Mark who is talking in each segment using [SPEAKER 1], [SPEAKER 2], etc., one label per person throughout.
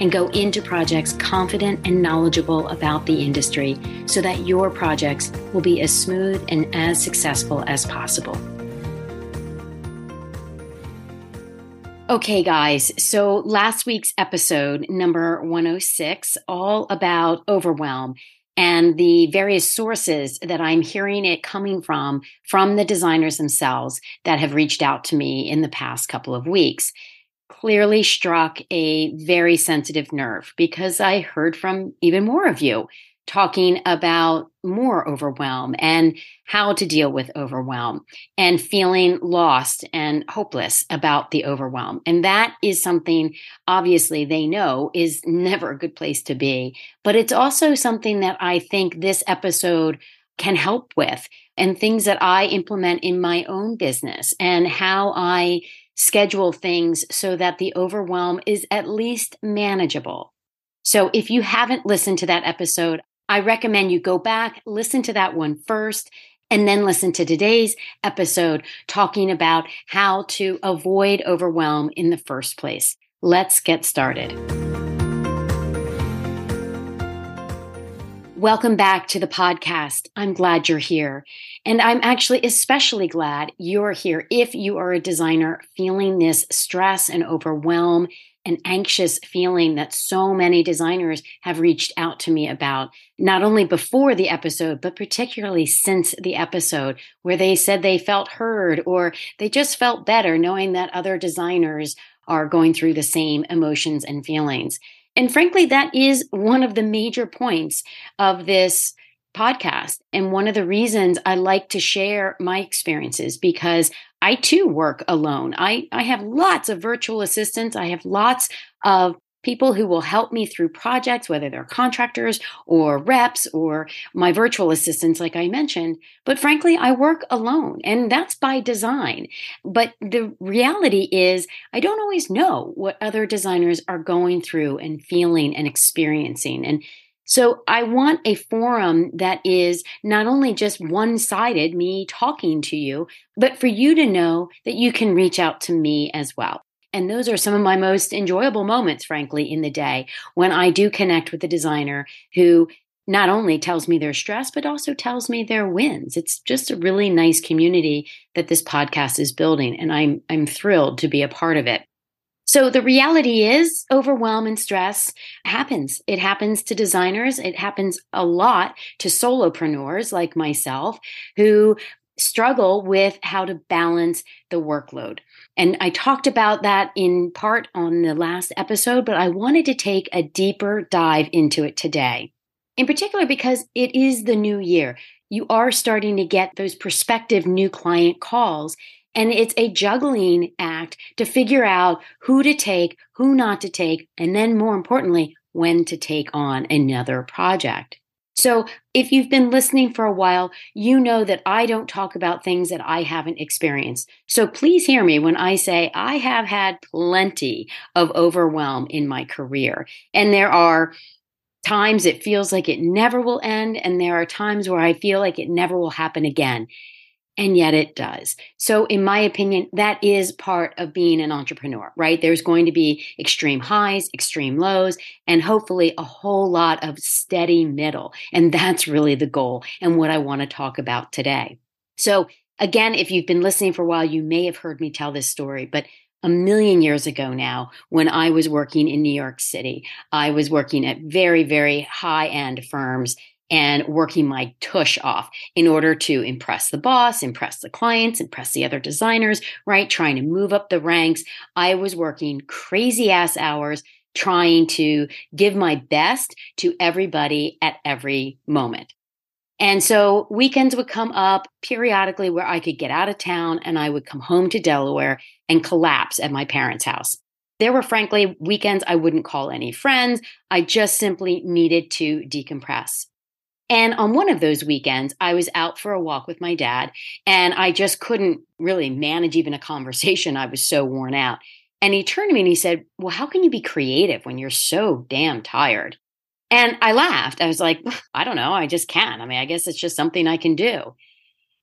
[SPEAKER 1] and go into projects confident and knowledgeable about the industry so that your projects will be as smooth and as successful as possible. Okay, guys. So last week's episode, number 106, all about overwhelm and the various sources that I'm hearing it coming from, from the designers themselves that have reached out to me in the past couple of weeks clearly struck a very sensitive nerve because I heard from even more of you talking about more overwhelm and how to deal with overwhelm and feeling lost and hopeless about the overwhelm. And that is something obviously they know is never a good place to be. But it's also something that I think this episode can help with and things that I implement in my own business and how I schedule things so that the overwhelm is at least manageable. So if you haven't listened to that episode, I recommend you go back, listen to that one first, and then listen to today's episode talking about how to avoid overwhelm in the first place. Let's get started. Welcome back to the podcast. I'm glad you're here. And I'm actually especially glad you're here if you are a designer feeling this stress and overwhelm and anxious feeling that so many designers have reached out to me about, not only before the episode, but particularly since the episode, where they said they felt heard or they just felt better knowing that other designers are going through the same emotions and feelings. And frankly, that is one of the major points of this podcast. And one of the reasons I like to share my experiences because I too work alone. I, I have lots of virtual assistants. I have lots of people who will help me through projects, whether they're contractors or reps or my virtual assistants, like I mentioned. But frankly, I work alone and that's by design. But the reality is, I don't always know what other designers are going through and feeling and experiencing. And so I want a forum that is not only just one sided, me talking to you, but for you to know that you can reach out to me as well. And those are some of my most enjoyable moments, frankly, in the day when I do connect with the designer who not only tells me their stress, but also tells me their wins. It's just a really nice community that this podcast is building, and I'm I'm thrilled to be a part of it. So the reality is overwhelm and stress happens. It happens to designers. It happens a lot to solopreneurs like myself who struggle with how to balance the workload. And I talked about that in part on the last episode, but I wanted to take a deeper dive into it today. In particular, because it is the new year. You are starting to get those prospective new client calls. And it's a juggling act to figure out who to take, who not to take, and then more importantly, when to take on another project. So, if you've been listening for a while, you know that I don't talk about things that I haven't experienced. So, please hear me when I say I have had plenty of overwhelm in my career. And there are times it feels like it never will end, and there are times where I feel like it never will happen again and yet it does. So, in my opinion, that is part of being an entrepreneur, right? There's going to be extreme highs, extreme lows, and hopefully a whole lot of steady middle. And that's really the goal and what I want to talk about today. So, again, if you've been listening for a while, you may have heard me tell this story, but a million years ago now, when I was working in New York City, I was working at very, very high end firms and working my tush off in order to impress the boss, impress the clients, impress the other designers, right? Trying to move up the ranks. I was working crazy ass hours trying to give my best to everybody at every moment. And so weekends would come up periodically where I could get out of town and I would come home to Delaware and collapse at my parents' house. there were frankly weekends I wouldn't call any friends. I just simply needed to decompress. And on one of those weekends, I was out for a walk with my dad, and I just couldn't really manage even a conversation. I was so worn out. And he turned to me and he said, Well, how can you be creative when you're so damn tired? And I laughed. I was like, I don't know. I just can. I mean, I guess it's just something I can do.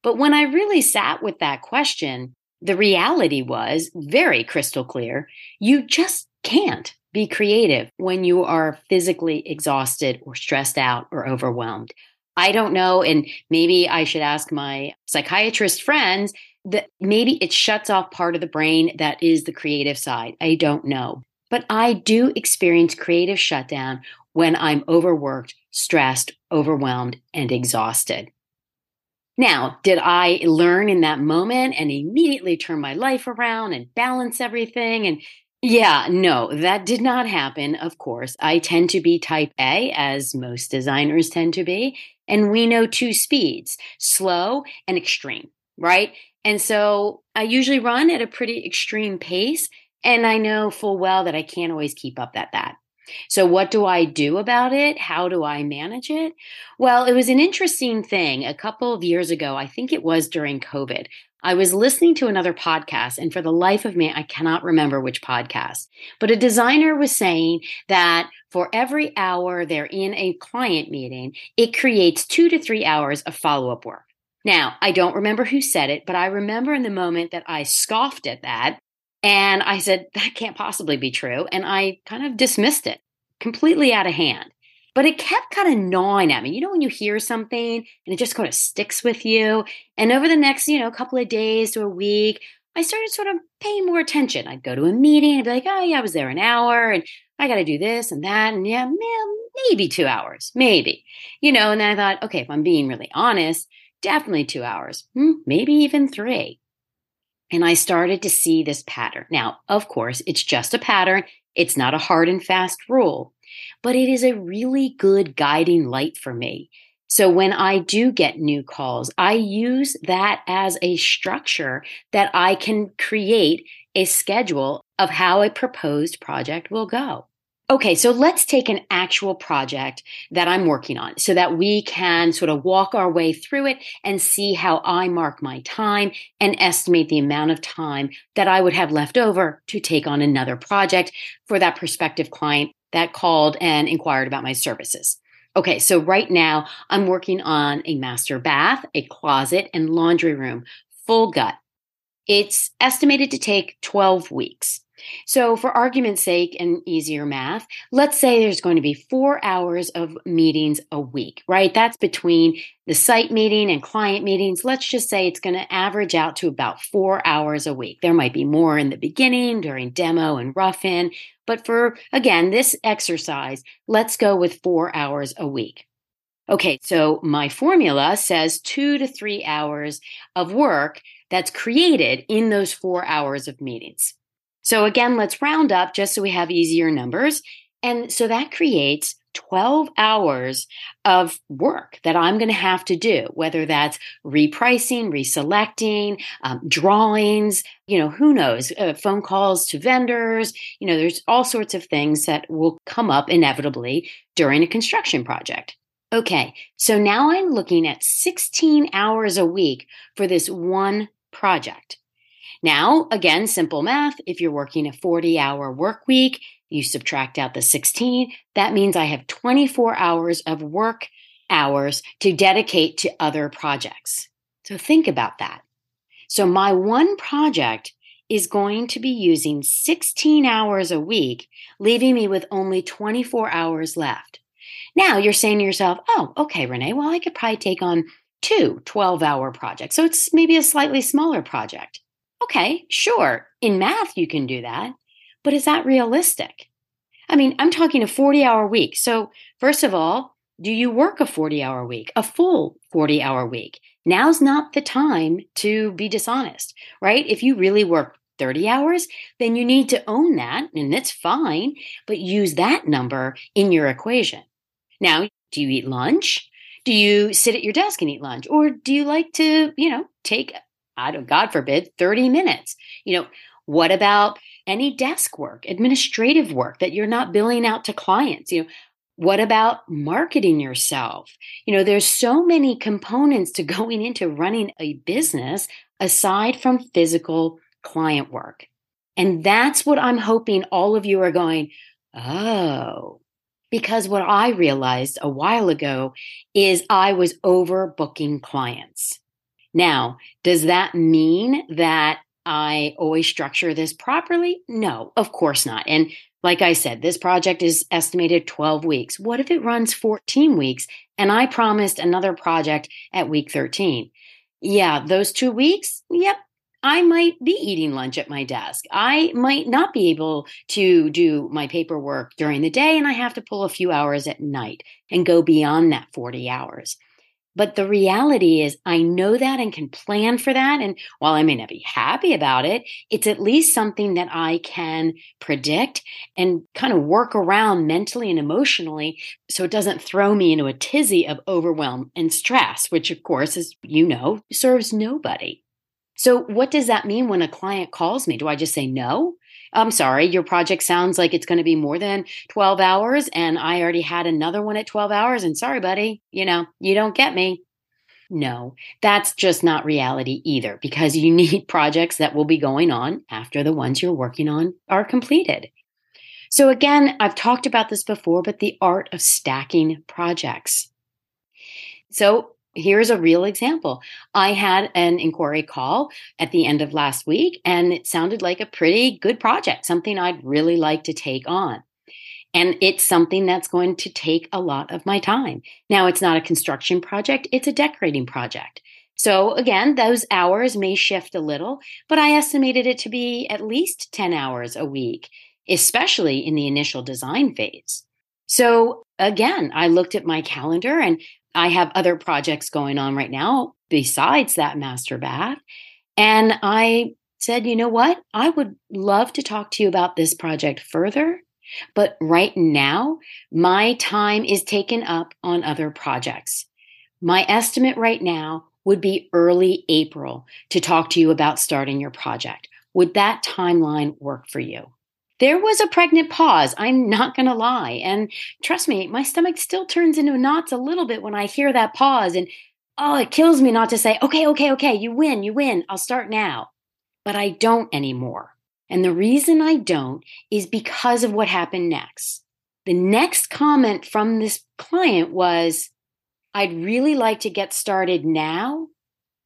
[SPEAKER 1] But when I really sat with that question, the reality was very crystal clear. You just can't be creative when you are physically exhausted or stressed out or overwhelmed. I don't know. And maybe I should ask my psychiatrist friends that maybe it shuts off part of the brain that is the creative side. I don't know. But I do experience creative shutdown when I'm overworked, stressed, overwhelmed, and exhausted. Now, did I learn in that moment and immediately turn my life around and balance everything? And yeah, no, that did not happen, of course. I tend to be type A, as most designers tend to be. And we know two speeds slow and extreme, right? And so I usually run at a pretty extreme pace. And I know full well that I can't always keep up at that. So, what do I do about it? How do I manage it? Well, it was an interesting thing. A couple of years ago, I think it was during COVID, I was listening to another podcast, and for the life of me, I cannot remember which podcast. But a designer was saying that for every hour they're in a client meeting, it creates two to three hours of follow up work. Now, I don't remember who said it, but I remember in the moment that I scoffed at that and I said, that can't possibly be true. And I kind of dismissed it completely out of hand. But it kept kind of gnawing at me. You know, when you hear something and it just kind of sticks with you. And over the next, you know, couple of days to a week, I started sort of paying more attention. I'd go to a meeting and be like, oh, yeah, I was there an hour and I got to do this and that. And yeah, maybe two hours, maybe, you know. And then I thought, okay, if I'm being really honest, definitely two hours, hmm, maybe even three. And I started to see this pattern. Now, of course, it's just a pattern. It's not a hard and fast rule, but it is a really good guiding light for me. So when I do get new calls, I use that as a structure that I can create a schedule of how a proposed project will go. Okay, so let's take an actual project that I'm working on so that we can sort of walk our way through it and see how I mark my time and estimate the amount of time that I would have left over to take on another project for that prospective client that called and inquired about my services. Okay, so right now I'm working on a master bath, a closet, and laundry room, full gut. It's estimated to take 12 weeks. So, for argument's sake and easier math, let's say there's going to be four hours of meetings a week, right? That's between the site meeting and client meetings. Let's just say it's going to average out to about four hours a week. There might be more in the beginning during demo and rough in, but for, again, this exercise, let's go with four hours a week. Okay, so my formula says two to three hours of work that's created in those four hours of meetings. So again, let's round up just so we have easier numbers. And so that creates 12 hours of work that I'm going to have to do, whether that's repricing, reselecting, um, drawings, you know, who knows, uh, phone calls to vendors. You know, there's all sorts of things that will come up inevitably during a construction project. Okay, so now I'm looking at 16 hours a week for this one project. Now, again, simple math. If you're working a 40 hour work week, you subtract out the 16. That means I have 24 hours of work hours to dedicate to other projects. So think about that. So my one project is going to be using 16 hours a week, leaving me with only 24 hours left. Now you're saying to yourself, oh, okay, Renee, well, I could probably take on two 12 hour projects. So it's maybe a slightly smaller project. Okay, sure. In math, you can do that. But is that realistic? I mean, I'm talking a 40 hour week. So, first of all, do you work a 40 hour week, a full 40 hour week? Now's not the time to be dishonest, right? If you really work 30 hours, then you need to own that, and that's fine, but use that number in your equation. Now, do you eat lunch? Do you sit at your desk and eat lunch? Or do you like to, you know, take I don't, God forbid, 30 minutes. You know, what about any desk work, administrative work that you're not billing out to clients? You know, what about marketing yourself? You know, there's so many components to going into running a business aside from physical client work. And that's what I'm hoping all of you are going, oh, because what I realized a while ago is I was overbooking clients. Now, does that mean that I always structure this properly? No, of course not. And like I said, this project is estimated 12 weeks. What if it runs 14 weeks and I promised another project at week 13? Yeah, those two weeks, yep, I might be eating lunch at my desk. I might not be able to do my paperwork during the day, and I have to pull a few hours at night and go beyond that 40 hours. But the reality is, I know that and can plan for that. And while I may not be happy about it, it's at least something that I can predict and kind of work around mentally and emotionally so it doesn't throw me into a tizzy of overwhelm and stress, which, of course, as you know, serves nobody. So, what does that mean when a client calls me? Do I just say no? I'm sorry, your project sounds like it's going to be more than 12 hours, and I already had another one at 12 hours. And sorry, buddy, you know, you don't get me. No, that's just not reality either, because you need projects that will be going on after the ones you're working on are completed. So, again, I've talked about this before, but the art of stacking projects. So, here's a real example. I had an inquiry call at the end of last week, and it sounded like a pretty good project, something I'd really like to take on. And it's something that's going to take a lot of my time. Now, it's not a construction project, it's a decorating project. So, again, those hours may shift a little, but I estimated it to be at least 10 hours a week, especially in the initial design phase. So, again, I looked at my calendar and I have other projects going on right now besides that master bath. And I said, you know what? I would love to talk to you about this project further. But right now, my time is taken up on other projects. My estimate right now would be early April to talk to you about starting your project. Would that timeline work for you? There was a pregnant pause. I'm not going to lie. And trust me, my stomach still turns into knots a little bit when I hear that pause. And oh, it kills me not to say, okay, okay, okay, you win, you win. I'll start now. But I don't anymore. And the reason I don't is because of what happened next. The next comment from this client was, I'd really like to get started now,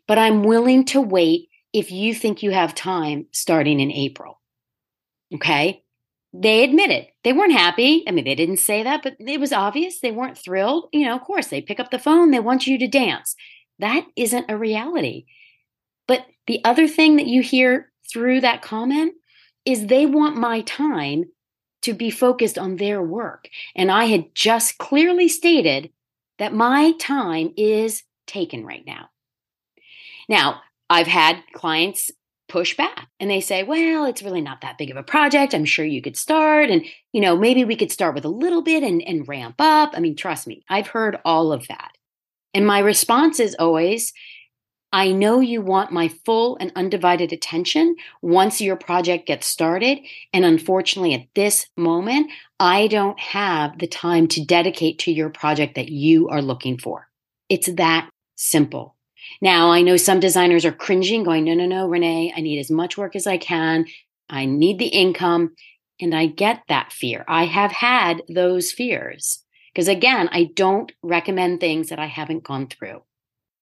[SPEAKER 1] but I'm willing to wait if you think you have time starting in April. Okay. They admitted they weren't happy. I mean, they didn't say that, but it was obvious they weren't thrilled. You know, of course, they pick up the phone, they want you to dance. That isn't a reality. But the other thing that you hear through that comment is they want my time to be focused on their work. And I had just clearly stated that my time is taken right now. Now, I've had clients push back and they say, well, it's really not that big of a project. I'm sure you could start. And, you know, maybe we could start with a little bit and, and ramp up. I mean, trust me, I've heard all of that. And my response is always, I know you want my full and undivided attention once your project gets started. And unfortunately, at this moment, I don't have the time to dedicate to your project that you are looking for. It's that simple. Now, I know some designers are cringing, going, no, no, no, Renee, I need as much work as I can. I need the income. And I get that fear. I have had those fears because, again, I don't recommend things that I haven't gone through.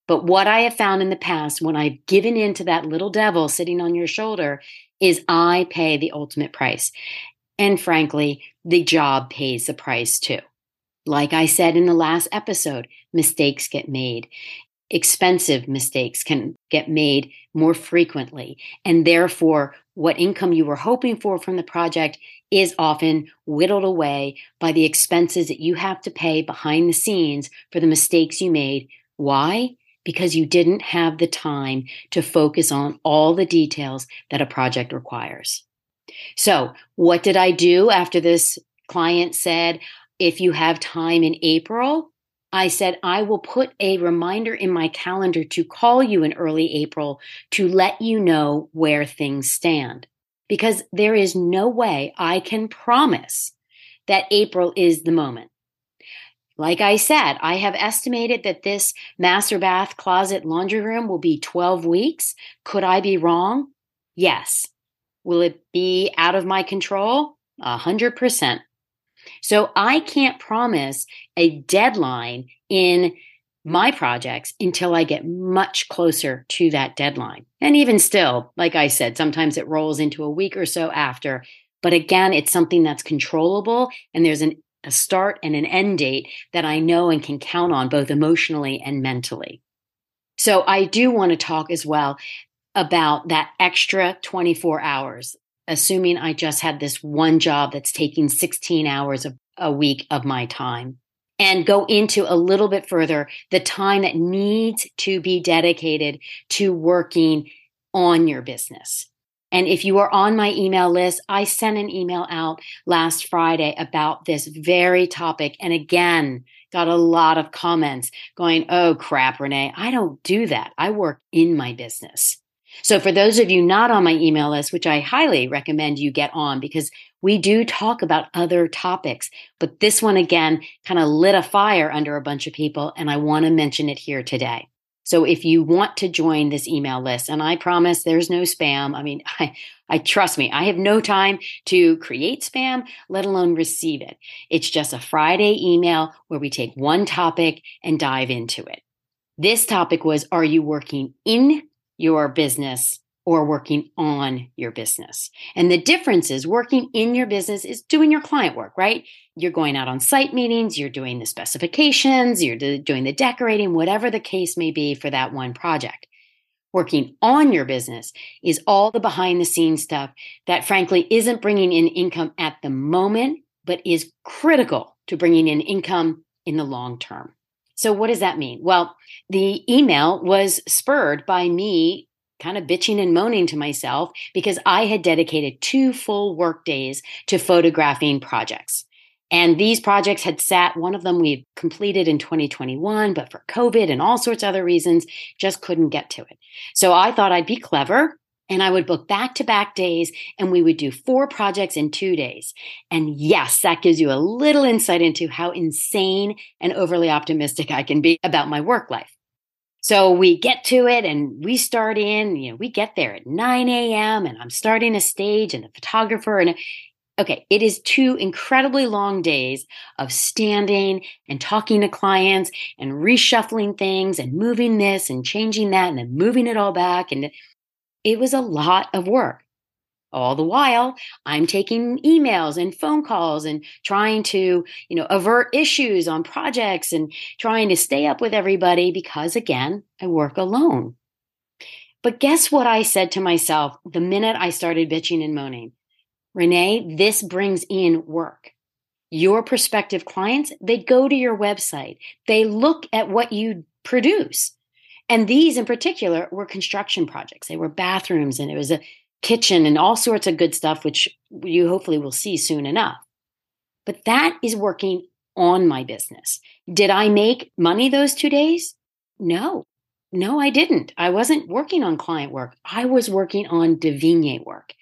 [SPEAKER 1] But what I have found in the past when I've given in to that little devil sitting on your shoulder is I pay the ultimate price. And frankly, the job pays the price too. Like I said in the last episode, mistakes get made expensive mistakes can get made more frequently. And therefore, what income you were hoping for from the project is often whittled away by the expenses that you have to pay behind the scenes for the mistakes you made. Why? Because you didn't have the time to focus on all the details that a project requires. So, what did I do after this client said, if you have time in April, I said, I will put a reminder in my calendar to call you in early April to let you know where things stand. because there is no way I can promise that April is the moment. Like I said, I have estimated that this master bath closet laundry room will be 12 weeks. Could I be wrong? Yes. Will it be out of my control? A hundred percent. So I can't promise a deadline in my projects until I get much closer to that deadline. And even still, like I said, sometimes it rolls into a week or so after. But again, it's something that's controllable and there's an, a start and an end date that I know and can count on both emotionally and mentally. So I do want to talk as well about that extra 24 hours, assuming I just had this one job that's taking 16 hours of, a week of my time and go into a little bit further the time that needs to be dedicated to working on your business. And if you are on my email list, I sent an email out last Friday about this very topic. And again, got a lot of comments going, Oh crap, Renee, I don't do that. I work in my business. So, for those of you not on my email list, which I highly recommend you get on because we do talk about other topics, but this one again kind of lit a fire under a bunch of people, and I want to mention it here today. So, if you want to join this email list, and I promise there's no spam, I mean, I, I trust me, I have no time to create spam, let alone receive it. It's just a Friday email where we take one topic and dive into it. This topic was Are you working in your business or working on your business. And the difference is working in your business is doing your client work, right? You're going out on site meetings, you're doing the specifications, you're doing the decorating, whatever the case may be for that one project. Working on your business is all the behind the scenes stuff that frankly isn't bringing in income at the moment, but is critical to bringing in income in the long term. So, what does that mean? Well, the email was spurred by me kind of bitching and moaning to myself because I had dedicated two full work days to photographing projects. And these projects had sat, one of them we completed in 2021, but for COVID and all sorts of other reasons, just couldn't get to it. So I thought I'd be clever and I would book back to back days and we would do four projects in two days. And yes, that gives you a little insight into how insane and overly optimistic I can be about my work life. So we get to it and we start in, you know, we get there at 9 a.m. and I'm starting a stage and the photographer and okay, it is two incredibly long days of standing and talking to clients and reshuffling things and moving this and changing that and then moving it all back. And it was a lot of work. All the while, I'm taking emails and phone calls and trying to, you know, avert issues on projects and trying to stay up with everybody because again, I work alone. But guess what I said to myself the minute I started bitching and moaning? Renee, this brings in work. Your prospective clients, they go to your website. They look at what you produce. And these in particular were construction projects. They were bathrooms and it was a kitchen and all sorts of good stuff, which you hopefully will see soon enough. But that is working on my business. Did I make money those two days? No, no, I didn't. I wasn't working on client work. I was working on Davina work.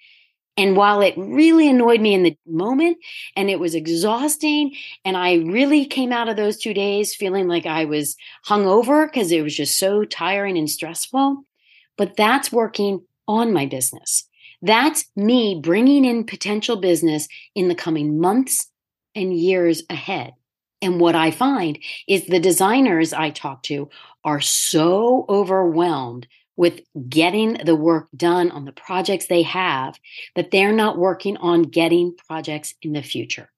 [SPEAKER 1] And while it really annoyed me in the moment and it was exhausting, and I really came out of those two days feeling like I was hungover because it was just so tiring and stressful, but that's working on my business. That's me bringing in potential business in the coming months and years ahead. And what I find is the designers I talk to are so overwhelmed with getting the work done on the projects they have that they're not working on getting projects in the future.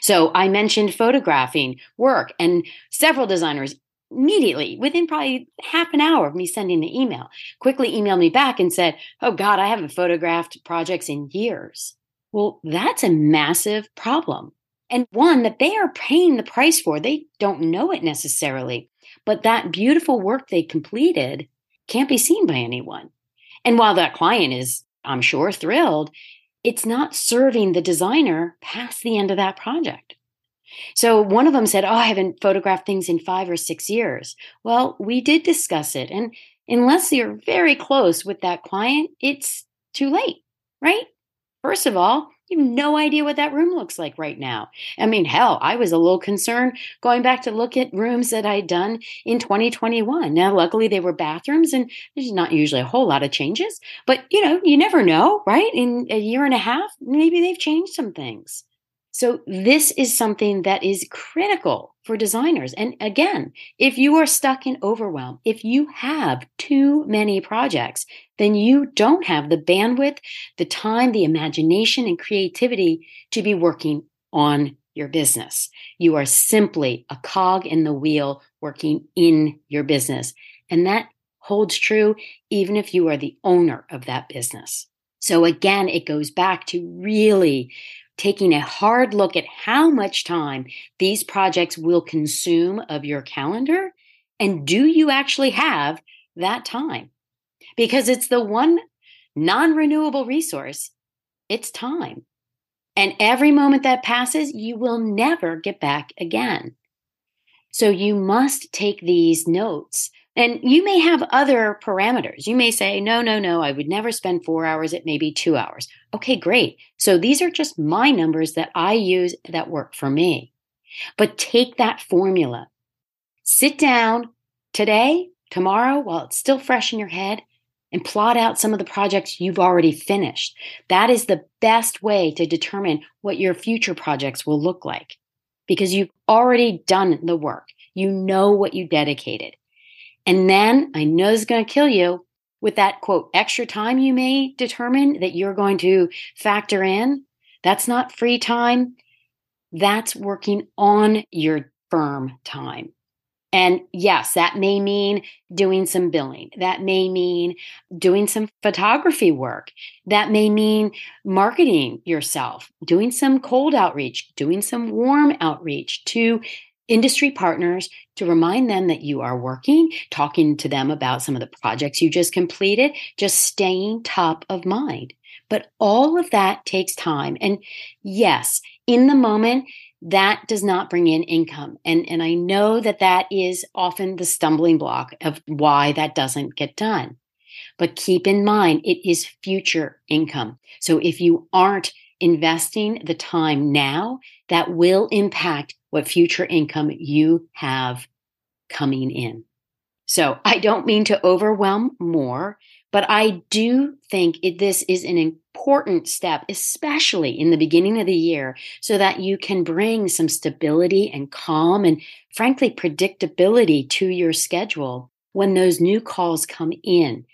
[SPEAKER 1] So I mentioned photographing work, and several designers immediately, within probably half an hour of me sending the email, quickly emailed me back and said, Oh God, I haven't photographed projects in years. Well, that's a massive problem. And one that they are paying the price for. They don't know it necessarily, but that beautiful work they completed can't be seen by anyone. And while that client is, I'm sure, thrilled, it's not serving the designer past the end of that project. So one of them said, Oh, I haven't photographed things in five or six years. Well, we did discuss it. And unless you're very close with that client, it's too late, right? First of all, you have no idea what that room looks like right now. I mean, hell, I was a little concerned going back to look at rooms that I'd done in 2021. Now, luckily, they were bathrooms and there's not usually a whole lot of changes, but you know, you never know, right? In a year and a half, maybe they've changed some things. So, this is something that is critical for designers. And again, if you are stuck in overwhelm, if you have too many projects, then you don't have the bandwidth, the time, the imagination, and creativity to be working on your business. You are simply a cog in the wheel working in your business. And that holds true even if you are the owner of that business. So again, it goes back to really taking a hard look at how much time these projects will consume of your calendar. And do you actually have that time? Because it's the one non renewable resource, it's time. And every moment that passes, you will never get back again. So you must take these notes and you may have other parameters. You may say, no, no, no, I would never spend four hours, it may be two hours. Okay, great. So these are just my numbers that I use that work for me. But take that formula, sit down today, tomorrow, while it's still fresh in your head, and plot out some of the projects you've already finished. That is the best way to determine what your future projects will look like because you've already done the work. You know what you dedicated. And then I know it's going to kill you with that quote, extra time you may determine that you're going to factor in. That's not free time. That's working on your firm time. And yes, that may mean doing some billing. That may mean doing some photography work. That may mean marketing yourself, doing some cold outreach, doing some warm outreach to industry partners to remind them that you are working, talking to them about some of the projects you just completed, just staying top of mind. But all of that takes time. And yes, in the moment, that does not bring in income. And, and I know that that is often the stumbling block of why that doesn't get done. But keep in mind, it is future income. So if you aren't investing the time now, that will impact what future income you have coming in. So I don't mean to overwhelm more, but I do think it, this is an important step, especially in the beginning of the year, so that you can bring some stability and calm and, frankly, predictability to your schedule when those new calls come in.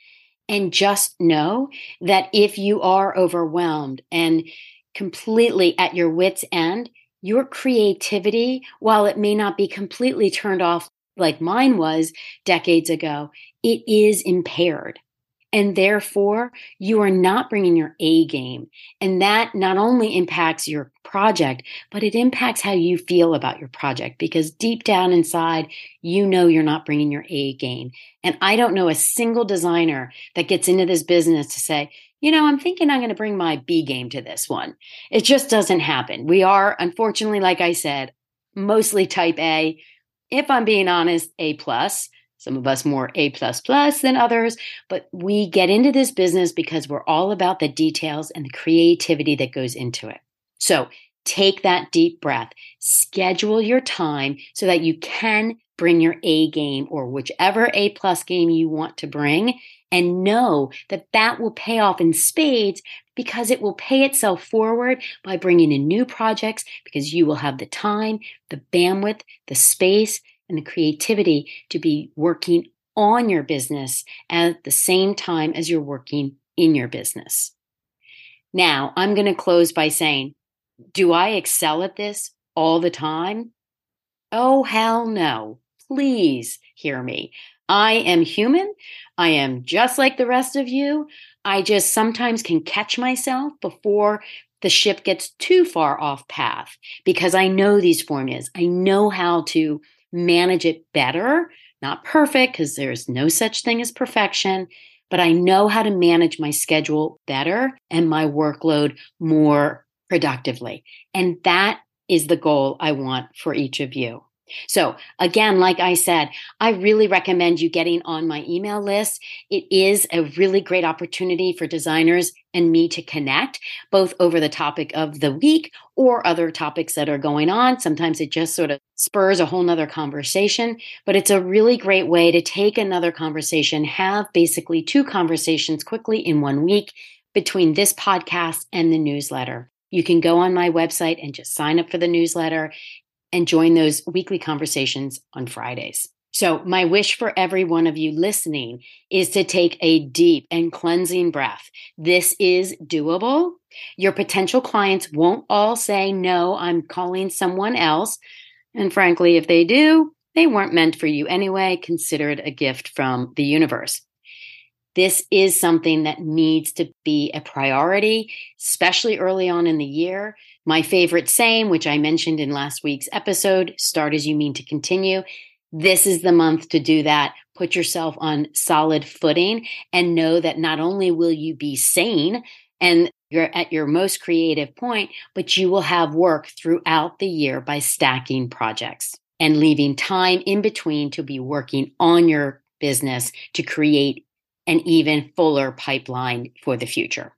[SPEAKER 1] And just know that if you are overwhelmed and completely at your wits' end, your creativity, while it may not be completely turned off like mine was decades ago, it is impaired. And therefore, you are not bringing your A game. And that not only impacts your project, but it impacts how you feel about your project because deep down inside, you know you're not bringing your A game. And I don't know a single designer that gets into this business to say, you know, I'm thinking I'm going to bring my B game to this one. It just doesn't happen. We are, unfortunately, like I said, mostly type A. If I'm being honest, A plus. Some of us more A plus plus than others, but we get into this business because we're all about the details and the creativity that goes into it. So take that deep breath, schedule your time so that you can bring your A game or whichever A plus game you want to bring and know that that will pay off in spades because it will pay itself forward by bringing in new projects because you will have the time, the bandwidth, the space, and the creativity to be working on your business at the same time as you're working in your business. Now, I'm going to close by saying, do I excel at this all the time? Oh, hell no. Please hear me. I am human. I am just like the rest of you. I just sometimes can catch myself before the ship gets too far off path because I know these formulas. I know how to manage it better. Not perfect because there's no such thing as perfection, but I know how to manage my schedule better and my workload more productively. And that is the goal I want for each of you. So, again, like I said, I really recommend you getting on my email list. It is a really great opportunity for designers and me to connect, both over the topic of the week or other topics that are going on. Sometimes it just sort of spurs a whole nother conversation, but it's a really great way to take another conversation, have basically two conversations quickly in one week between this podcast and the newsletter. You can go on my website and just sign up for the newsletter and join those weekly conversations on Fridays. So, my wish for every one of you listening is to take a deep and cleansing breath. This is doable. Your potential clients won't all say, No, I'm calling someone else. And frankly, if they do, they weren't meant for you anyway. Consider it a gift from the universe. This is something that needs to be a priority, especially early on in the year. My favorite saying, which I mentioned in last week's episode start as you mean to continue. This is the month to do that. Put yourself on solid footing and know that not only will you be sane and you're at your most creative point, but you will have work throughout the year by stacking projects and leaving time in between to be working on your business to create an even fuller pipeline for the future.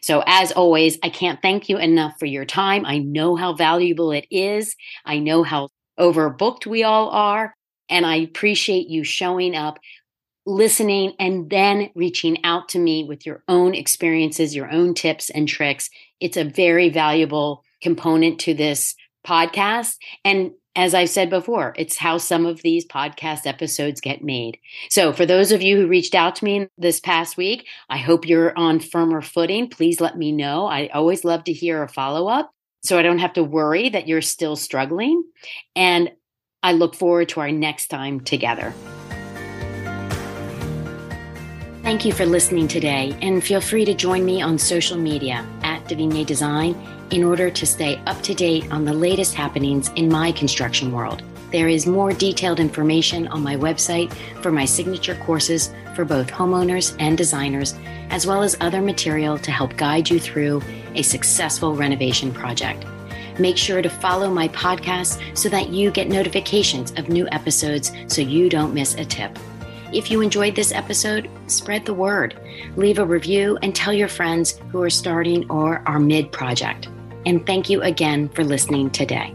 [SPEAKER 1] So, as always, I can't thank you enough for your time. I know how valuable it is. I know how overbooked we all are. And I appreciate you showing up, listening, and then reaching out to me with your own experiences, your own tips and tricks. It's a very valuable component to this podcast. And as I've said before, it's how some of these podcast episodes get made. So, for those of you who reached out to me this past week, I hope you're on firmer footing. Please let me know. I always love to hear a follow up so I don't have to worry that you're still struggling. And I look forward to our next time together. Thank you for listening today, and feel free to join me on social media at Davina Design in order to stay up to date on the latest happenings in my construction world. There is more detailed information on my website for my signature courses for both homeowners and designers, as well as other material to help guide you through a successful renovation project. Make sure to follow my podcast so that you get notifications of new episodes so you don't miss a tip. If you enjoyed this episode, spread the word. Leave a review and tell your friends who are starting or are mid project. And thank you again for listening today.